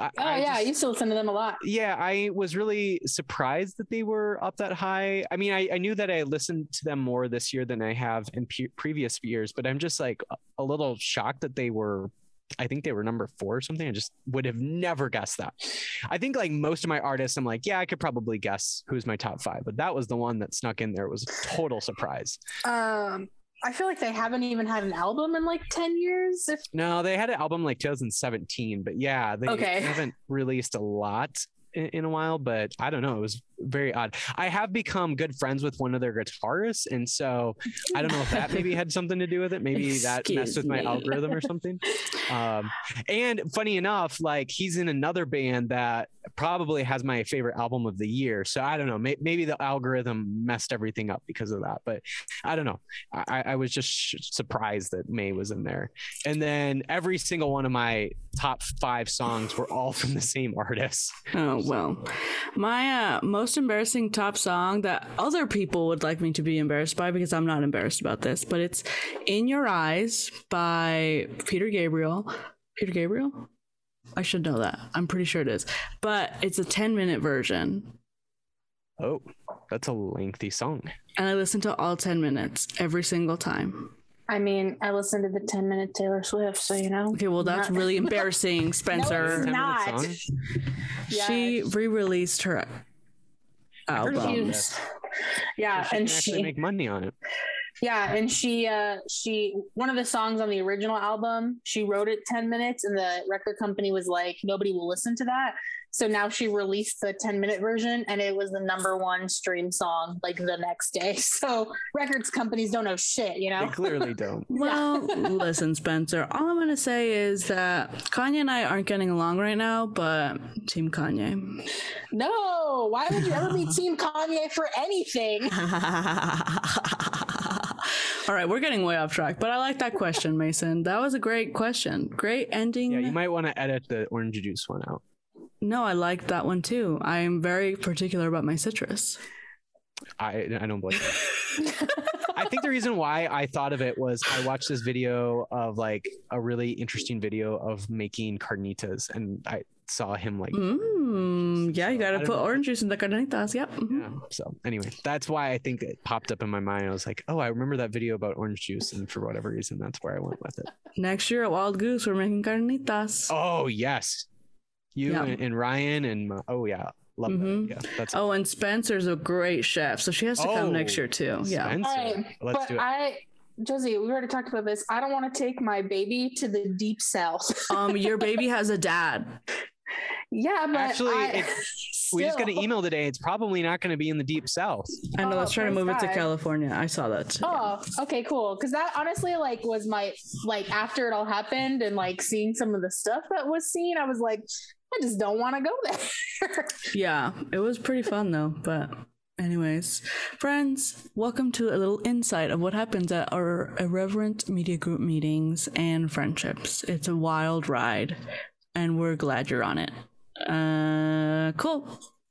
I- Oh I yeah, I used to listen to them a lot. yeah i was really surprised that they were up that high. I mean i, I knew that i listened to them more this year than i have in pe- previous years but i'm just like a little shocked that they were i think they were number four or something i just would have never guessed that i think like most of my artists i'm like yeah i could probably guess who's my top five but that was the one that snuck in there it was a total surprise Um, I feel like they haven't even had an album in like ten years. If no they had an album like 2017 but yeah they Okay. haven't released a lot in, in a while but i don't know it was very odd. I have become good friends with one of their guitarists and so i don't know if that maybe had something to do with it. Maybe that messed Excuse with my me. algorithm or something. Um and funny enough like he's in another band that probably has my favorite album of the year. So i don't know. May- maybe the algorithm messed everything up because of that but i don't know. I, I was just sh- surprised that Mae was in there. And then every single one of my top five songs were all from the same artist. Oh well, my uh, most embarrassing top song that other people would like me to be embarrassed by because I'm not embarrassed about this, but it's "In Your Eyes" by Peter Gabriel. Peter Gabriel. I should know that. I'm pretty sure it is, but it's a 10 minute version, oh that's a lengthy song and I listen to all 10 minutes every single time. I mean, I listened to the ten minute Taylor Swift, so you know. Okay, well that's Not- really embarrassing, Spencer. no, it's not. song? She re-released her Heard about Yeah, So she and she make money on it. Yeah, and she uh she one of the songs on the original album, she wrote it 10 minutes and the record company was like nobody will listen to that. So now she released the 10 minute version and it was the number 1 stream song like the next day. So records companies don't know shit, you they know. clearly don't Well, listen, Spencer. All I'm gonna say is that Kanye and I aren't getting along right now, but Team Kanye. No, why would you ever be team Kanye for anything? All right, we're getting way off track, but I like that question, Mason. That was a great question. Great ending. yeah you might want to edit the orange juice one out no, I like that one too. I am very particular about my citrus. I I don't believe you. I think the reason why I thought of it was I watched this video of like a really interesting video of making carnitas, and I saw him like. Mm, yeah, you gotta put know. orange juice in the carnitas. Yep. mhm. Yeah. So anyway, that's why I think it popped up in my mind. I was like, oh, I remember that video about orange juice, and for whatever reason, that's where I went with it. Next year at Wild Goose, we're making carnitas. Oh yes, you Yeah. and, and Ryan and my- oh yeah, love Mhm. that. Yeah, that's Oh, and Spencer's a great chef, so she has to come next Oh, year too. Yeah. Spencer. All right, Let's but do it. I Josie, we already talked about this. I don't want to take my baby to the deep south. Um, your baby has a dad. yeah, but Actually, I, it- we just got an email today. It's probably not going to be in the deep south. I know. Oh, let's try to praise move it to California. I saw that. Too. Oh, okay, cool. Because that honestly, like, was my like after it all happened and like seeing some of the stuff that was seen, I was like, I just don't want to go there. Yeah, it was pretty fun though. But, anyways, friends, welcome to a little insight of what happens at our irreverent media group meetings and friendships. It's a wild ride, and we're glad you're on it. Uh, cool.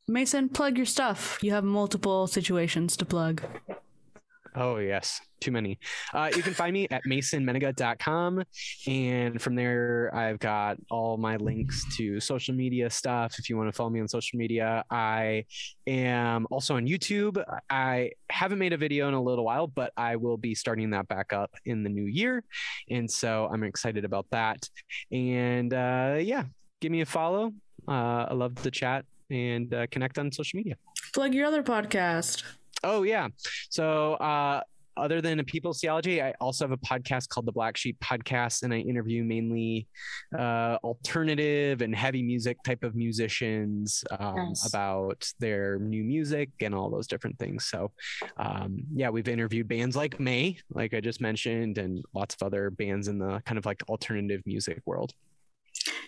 Mason, plug your stuff. You have multiple situations to plug. Oh, yes. Too many. Uh, you can find me at masonmennenga.com. And from there, I've got all my links to social media stuff. If you want to follow me on social media, I am also on YouTube. I haven't made a video in a little while, but I will be starting that back up in the new year. And so I'm excited about that. And uh, yeah, give me a follow. Uh, I love to chat and uh, connect on social media. Plug your other podcast. Oh yeah. So uh other than a people's theology, I also have a podcast called the Black Sheep Podcast, and I interview mainly uh, alternative and heavy music type of musicians um, Nice. about their new music and all those different things. So, um, yeah, we've interviewed bands like Mae, like I just mentioned, and lots of other bands in the kind of like alternative music world.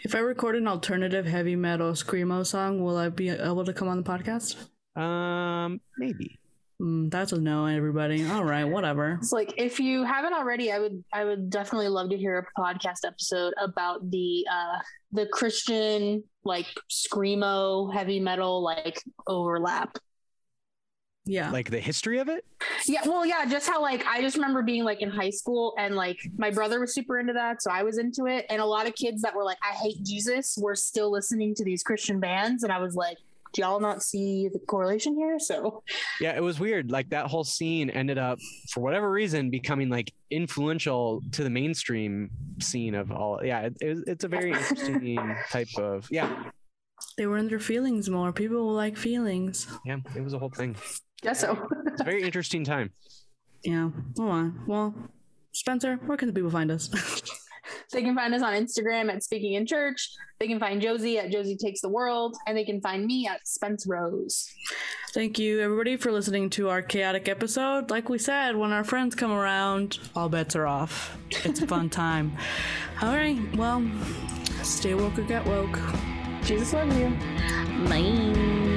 If I record an alternative heavy metal screamo song, will I be able to come on the podcast? Um, maybe. Mm, that's a no, everybody. All right, whatever. It's like if you haven't already, I would I would definitely love to hear a podcast episode about the uh the Christian like screamo heavy metal like overlap. Yeah. Like the history of it? Yeah, well, yeah, just how like I just remember being like in high school and like my brother was super into that, so I was into it, and a lot of kids that were like, "I hate Jesus," were still listening to these Christian bands, and I was like, "Do y'all not see the correlation here?" So Yeah, it was weird. Like that whole scene ended up, for whatever reason, becoming like influential to the mainstream scene of all. Yeah, it, it, it's a very interesting type of. Yeah, they were in their feelings more. People will like feelings. yeah, it was a whole thing. guess so. It's a very interesting time. Yeah. Hold on. Well, Spencer, where can the people find us? they can find us on Instagram at Speaking in Church. They can find Josie at Josie Takes the World, and they can find me at Spence Rose. Thank you, everybody, for listening to our chaotic episode. Like we said, when our friends come around, all bets are off. It's a fun time. All right. Well, stay woke or get woke. Jesus loves you. Bye.